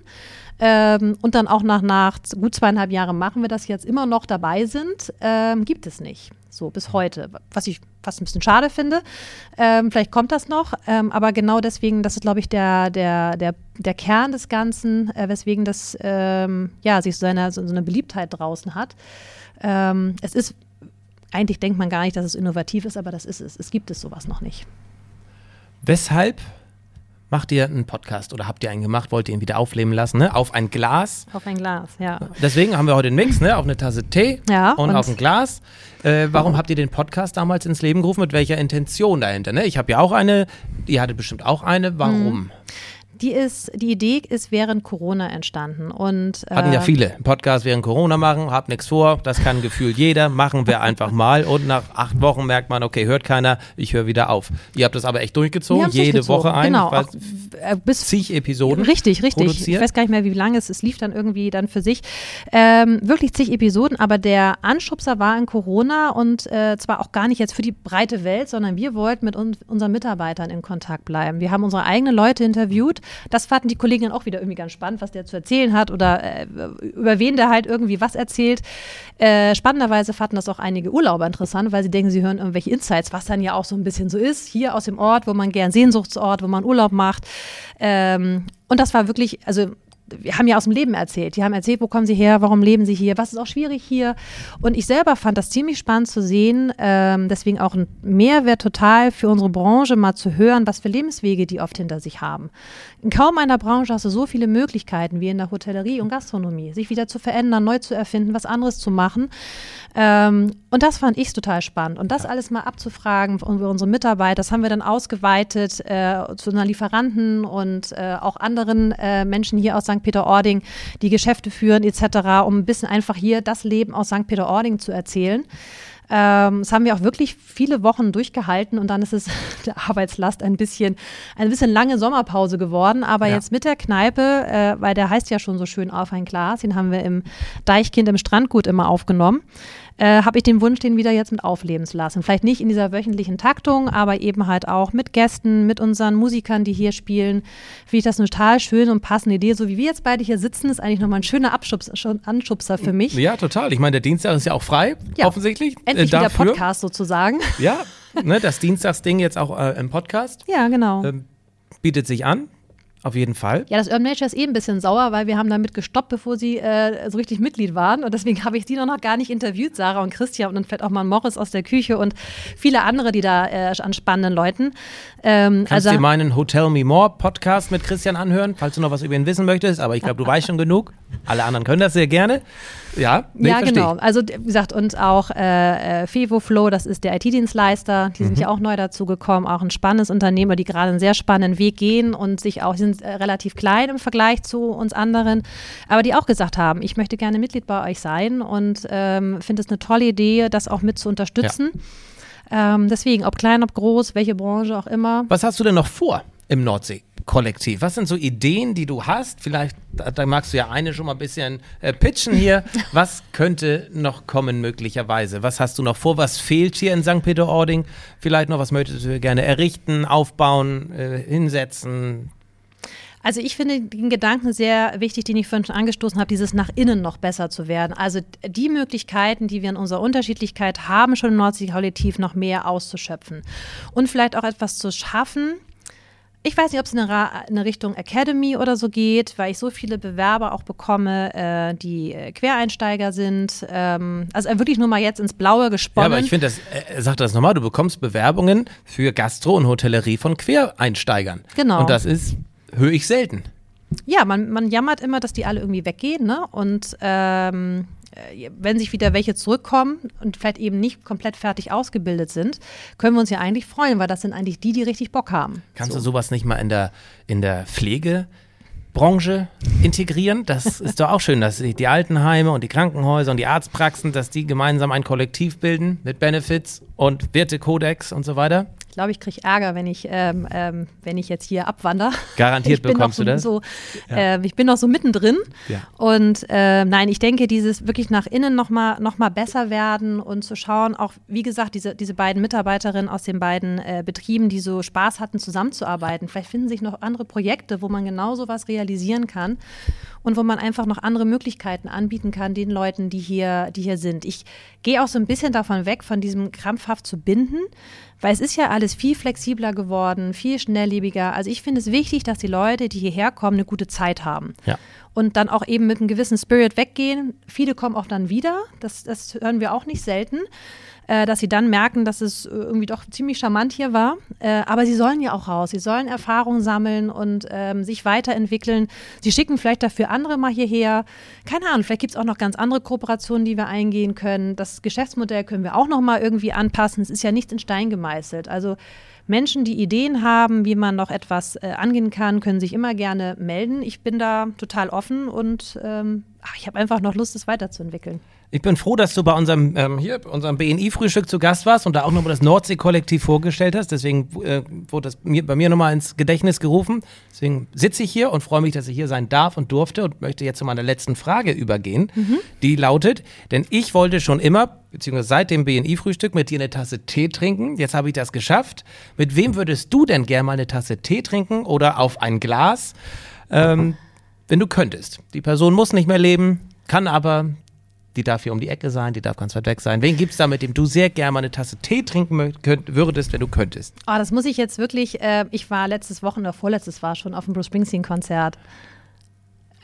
ähm, und dann auch nach, nach gut zweieinhalb Jahren machen wir das jetzt immer noch dabei sind, ähm, gibt es nicht. So bis heute, was ich fast ein bisschen schade finde. Ähm, vielleicht kommt das noch, ähm, aber genau deswegen, das ist, glaube ich, der, der, der, der Kern des Ganzen, äh, weswegen das ähm, ja, sich so eine, so eine Beliebtheit draußen hat. Ähm, es ist, eigentlich denkt man gar nicht, dass es innovativ ist, aber das ist es. Es gibt es sowas noch nicht. Weshalb macht ihr einen Podcast oder habt ihr einen gemacht, wollt ihr ihn wieder aufleben lassen, ne? Auf ein Glas. Auf ein Glas, ja. Deswegen haben wir heute einen Mix, ne? Auf eine Tasse Tee ja, und, und auf ein Glas. Äh, warum habt ihr den Podcast damals ins Leben gerufen? Mit welcher Intention dahinter? Ne? Ich habe ja auch eine, ihr hattet bestimmt auch eine. Warum? Mhm die ist, die Idee ist während Corona entstanden. Und, äh, Hatten ja viele. Podcast während Corona machen, hab nichts vor, das kann gefühlt jeder, machen wir einfach mal. Und nach acht Wochen merkt man, okay, hört keiner, ich höre wieder auf. Ihr habt das aber echt durchgezogen, jede durchgezogen. Woche ein. Genau, weiß, auch, äh, bis zig Episoden. Richtig, richtig. Produziert. Ich weiß gar nicht mehr, wie lange es, es lief dann irgendwie dann für sich. Ähm, wirklich zig Episoden, aber der Anschubser war in Corona und äh, zwar auch gar nicht jetzt für die breite Welt, sondern wir wollten mit un unseren Mitarbeitern in Kontakt bleiben. Wir haben unsere eigenen Leute interviewt das fanden die Kolleginnen auch wieder irgendwie ganz spannend, was der zu erzählen hat oder äh, über wen der halt irgendwie was erzählt. Äh, spannenderweise fanden das auch einige Urlauber interessant, weil sie denken, sie hören irgendwelche Insights, was dann ja auch so ein bisschen so ist, hier aus dem Ort, wo man gern Sehnsuchtsort, wo man Urlaub macht. Ähm, und das war wirklich, also haben ja aus dem Leben erzählt. Die haben erzählt, wo kommen sie her, warum leben sie hier, was ist auch schwierig hier. Und ich selber fand das ziemlich spannend zu sehen, ähm, deswegen auch ein Mehrwert total für unsere Branche, mal zu hören, was für Lebenswege die oft hinter sich haben. In kaum einer Branche hast du so viele Möglichkeiten wie in der Hotellerie und Gastronomie, sich wieder zu verändern, neu zu erfinden, was anderes zu machen. Ähm, und das fand ich total spannend. Und das alles mal abzufragen von unseren Mitarbeitern, das haben wir dann ausgeweitet äh, zu einer Lieferanten und äh, auch anderen äh, Menschen hier aus St. Peter-Ording, die Geschäfte führen etc., um ein bisschen einfach hier das Leben aus St. Peter-Ording zu erzählen. Ähm, das haben wir auch wirklich viele Wochen durchgehalten und dann ist es (laughs) der Arbeitslast ein bisschen, ein bisschen lange Sommerpause geworden. Aber ja. jetzt mit der Kneipe, äh, weil der heißt ja schon so schön auf ein Glas, den haben wir im Deichkind im Strandgut immer aufgenommen äh, habe ich den Wunsch, den wieder jetzt mit aufleben zu lassen. Vielleicht nicht in dieser wöchentlichen Taktung, aber eben halt auch mit Gästen, mit unseren Musikern, die hier spielen. Finde ich das eine total schöne und passende Idee. So wie wir jetzt beide hier sitzen, ist eigentlich nochmal ein schöner Abschubs Anschubser für mich. Ja, total. Ich meine, der Dienstag ist ja auch frei, ja. offensichtlich. Endlich äh, wieder Podcast sozusagen. Ja, ne, das Dienstagsding jetzt auch äh, im Podcast. Ja, genau. Ähm, bietet sich an. Auf jeden Fall. Ja, das Urban Nature ist eh ein bisschen sauer, weil wir haben damit gestoppt, bevor sie äh, so richtig Mitglied waren. Und deswegen (laughs) habe ich die noch gar nicht interviewt, Sarah und Christian und dann vielleicht auch mal Morris aus der Küche und viele andere, die da äh, an spannenden Leuten. Ähm, Kannst also, dir meinen Hotel Me More Podcast mit Christian anhören, falls du noch was über ihn wissen möchtest. Aber ich glaube, du weißt schon genug. Alle anderen können das sehr gerne. Ja, nee, ja genau. Also wie gesagt, und auch äh, äh Fevo Flow, das ist der IT-Dienstleister, die mhm. sind ja auch neu dazu gekommen, auch ein spannendes Unternehmer, die gerade einen sehr spannenden Weg gehen und sich auch, sind äh, relativ klein im Vergleich zu uns anderen, aber die auch gesagt haben, ich möchte gerne Mitglied bei euch sein und ähm, finde es eine tolle Idee, das auch mit zu unterstützen. Ja. Ähm, deswegen, ob klein, ob groß, welche Branche auch immer. Was hast du denn noch vor im Nordsee? Kollektiv? Was sind so Ideen, die du hast? Vielleicht, da, da magst du ja eine schon mal ein bisschen äh, pitchen hier. (laughs) Was könnte noch kommen möglicherweise? Was hast du noch vor? Was fehlt hier in St. Peter-Ording? Vielleicht noch, was möchtest du gerne errichten, aufbauen, äh, hinsetzen? Also ich finde den Gedanken sehr wichtig, den ich vorhin schon angestoßen habe, dieses nach innen noch besser zu werden. Also die Möglichkeiten, die wir in unserer Unterschiedlichkeit haben, schon im Nordsee-Kollektiv noch mehr auszuschöpfen. Und vielleicht auch etwas zu schaffen, ich weiß nicht, ob es in eine, Richtung Academy oder so geht, weil ich so viele Bewerber auch bekomme, äh, die äh, Quereinsteiger sind. Ähm, also wirklich nur mal jetzt ins Blaue gesponnen. Ja, aber ich finde, das, äh, sag das nochmal, du bekommst Bewerbungen für Gastro und Hotellerie von Quereinsteigern. Genau. Und das ist, höre ich selten. Ja, man, man jammert immer, dass die alle irgendwie weggehen, ne? Und ähm, äh, wenn sich wieder welche zurückkommen und vielleicht eben nicht komplett fertig ausgebildet sind, können wir uns ja eigentlich freuen, weil das sind eigentlich die, die richtig Bock haben. Kannst so. du sowas nicht mal in der, in der Pflege Branche integrieren. Das (laughs) ist doch auch schön, dass die Altenheime und die Krankenhäuser und die Arztpraxen, dass die gemeinsam ein Kollektiv bilden mit Benefits und Wertekodex und so weiter. Ich glaube, ich kriege Ärger, wenn ich, ähm, ähm, wenn ich jetzt hier abwandere. Garantiert (laughs) bekommst so, du das. So, ja. äh, ich bin noch so mittendrin. Ja. Und äh, nein, ich denke, dieses wirklich nach innen nochmal noch mal besser werden und zu schauen, auch wie gesagt, diese, diese beiden Mitarbeiterinnen aus den beiden äh, Betrieben, die so Spaß hatten, zusammenzuarbeiten. Vielleicht finden sich noch andere Projekte, wo man genau sowas realisieren kann und wo man einfach noch andere Möglichkeiten anbieten kann den Leuten, die hier, die hier sind. Ich gehe auch so ein bisschen davon weg, von diesem krampfhaft zu binden, weil es ist ja alles viel flexibler geworden, viel schnelllebiger. Also ich finde es wichtig, dass die Leute, die hierher kommen, eine gute Zeit haben. Ja. Und dann auch eben mit einem gewissen Spirit weggehen. Viele kommen auch dann wieder. Das, das hören wir auch nicht selten äh, dass sie dann merken, dass es äh, irgendwie doch ziemlich charmant hier war. Äh, aber sie sollen ja auch raus, sie sollen Erfahrungen sammeln und ähm, sich weiterentwickeln. Sie schicken vielleicht dafür andere mal hierher. Keine Ahnung, vielleicht gibt es auch noch ganz andere Kooperationen, die wir eingehen können. Das Geschäftsmodell können wir auch noch mal irgendwie anpassen. Es ist ja nichts in Stein gemeißelt. Also Menschen, die Ideen haben, wie man noch etwas äh, angehen kann, können sich immer gerne melden. Ich bin da total offen und ähm, ach, ich habe einfach noch Lust, es weiterzuentwickeln. Ich bin froh, dass du bei unserem, ähm, hier, unserem BNI-Frühstück zu Gast warst und da auch nochmal das Nordsee-Kollektiv vorgestellt hast. Deswegen äh, wurde das mir, bei mir nochmal ins Gedächtnis gerufen. Deswegen sitze ich hier und freue mich, dass ich hier sein darf und durfte und möchte jetzt zu meiner letzten Frage übergehen. Mhm. Die lautet, denn ich wollte schon immer, beziehungsweise seit dem BNI-Frühstück, mit dir eine Tasse Tee trinken. Jetzt habe ich das geschafft. Mit wem würdest du denn gerne mal eine Tasse Tee trinken oder auf ein Glas? Ähm, wenn du könntest. Die Person muss nicht mehr leben, kann aber die darf hier um die Ecke sein, die darf ganz weit weg sein. Wen gibt es da, mit dem du sehr gerne mal eine Tasse Tee trinken könnt, würdest, wenn du könntest? Oh, das muss ich jetzt wirklich, äh, ich war letztes Wochenende vorletztes war schon auf dem Bruce Springsteen-Konzert.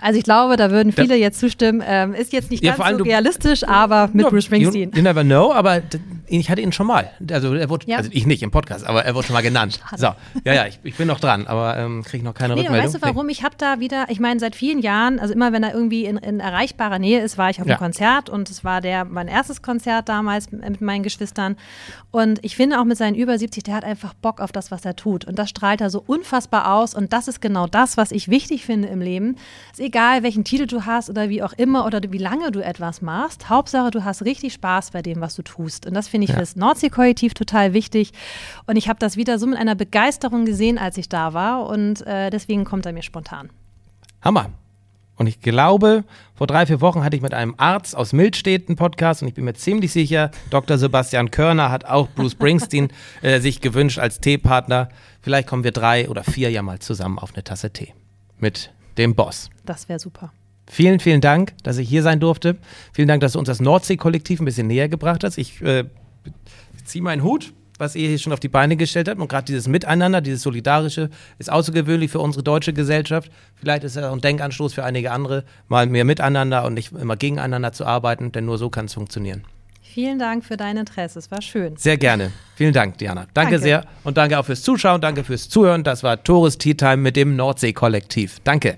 Also ich glaube, da würden viele das, jetzt zustimmen. Ähm, ist jetzt nicht ja, ganz so realistisch, aber mit no, Bruce Springsteen. You, you, never know, aber ich hatte ihn schon mal. Also er wurde, ja. also ich nicht im Podcast, aber er wurde schon mal genannt. Schade. So, ja, ja, ich, ich bin noch dran, aber ähm, kriege noch keine nee, Rückmeldung. Weißt du warum? Ich habe da wieder, ich meine, seit vielen Jahren, also immer wenn er irgendwie in, in erreichbarer Nähe ist, war ich auf ja. einem Konzert und es war der mein erstes Konzert damals mit meinen Geschwistern. Und ich finde auch mit seinen über 70, der hat einfach Bock auf das, was er tut. Und das strahlt er so unfassbar aus. Und das ist genau das, was ich wichtig finde im Leben. Ist egal, welchen Titel du hast oder wie auch immer oder wie lange du etwas machst. Hauptsache, du hast richtig Spaß bei dem, was du tust. Und das finde ich ja. für das Nordsee-Kollektiv total wichtig. Und ich habe das wieder so mit einer Begeisterung gesehen, als ich da war. Und äh, deswegen kommt er mir spontan. Hammer. Und ich glaube, vor drei, vier Wochen hatte ich mit einem Arzt aus Mildstedt einen Podcast und ich bin mir ziemlich sicher, Dr. Sebastian Körner hat auch Bruce Springsteen (laughs) äh, sich gewünscht als Teepartner. Vielleicht kommen wir drei oder vier ja mal zusammen auf eine Tasse Tee mit dem Boss. Das wäre super. Vielen, vielen Dank, dass ich hier sein durfte. Vielen Dank, dass du uns das Nordsee-Kollektiv ein bisschen näher gebracht hast. Ich äh, ziehe meinen Hut, was ihr hier schon auf die Beine gestellt habt. Und gerade dieses Miteinander, dieses Solidarische, ist außergewöhnlich für unsere deutsche Gesellschaft. Vielleicht ist es auch ein Denkanstoß für einige andere, mal mehr miteinander und nicht immer gegeneinander zu arbeiten, denn nur so kann es funktionieren. Vielen Dank für dein Interesse. Es war schön. Sehr gerne. Vielen Dank, Diana. Danke, danke. sehr. Und danke auch fürs Zuschauen. Danke fürs Zuhören. Das war Tores Tea Time mit dem Nordsee-Kollektiv. Danke.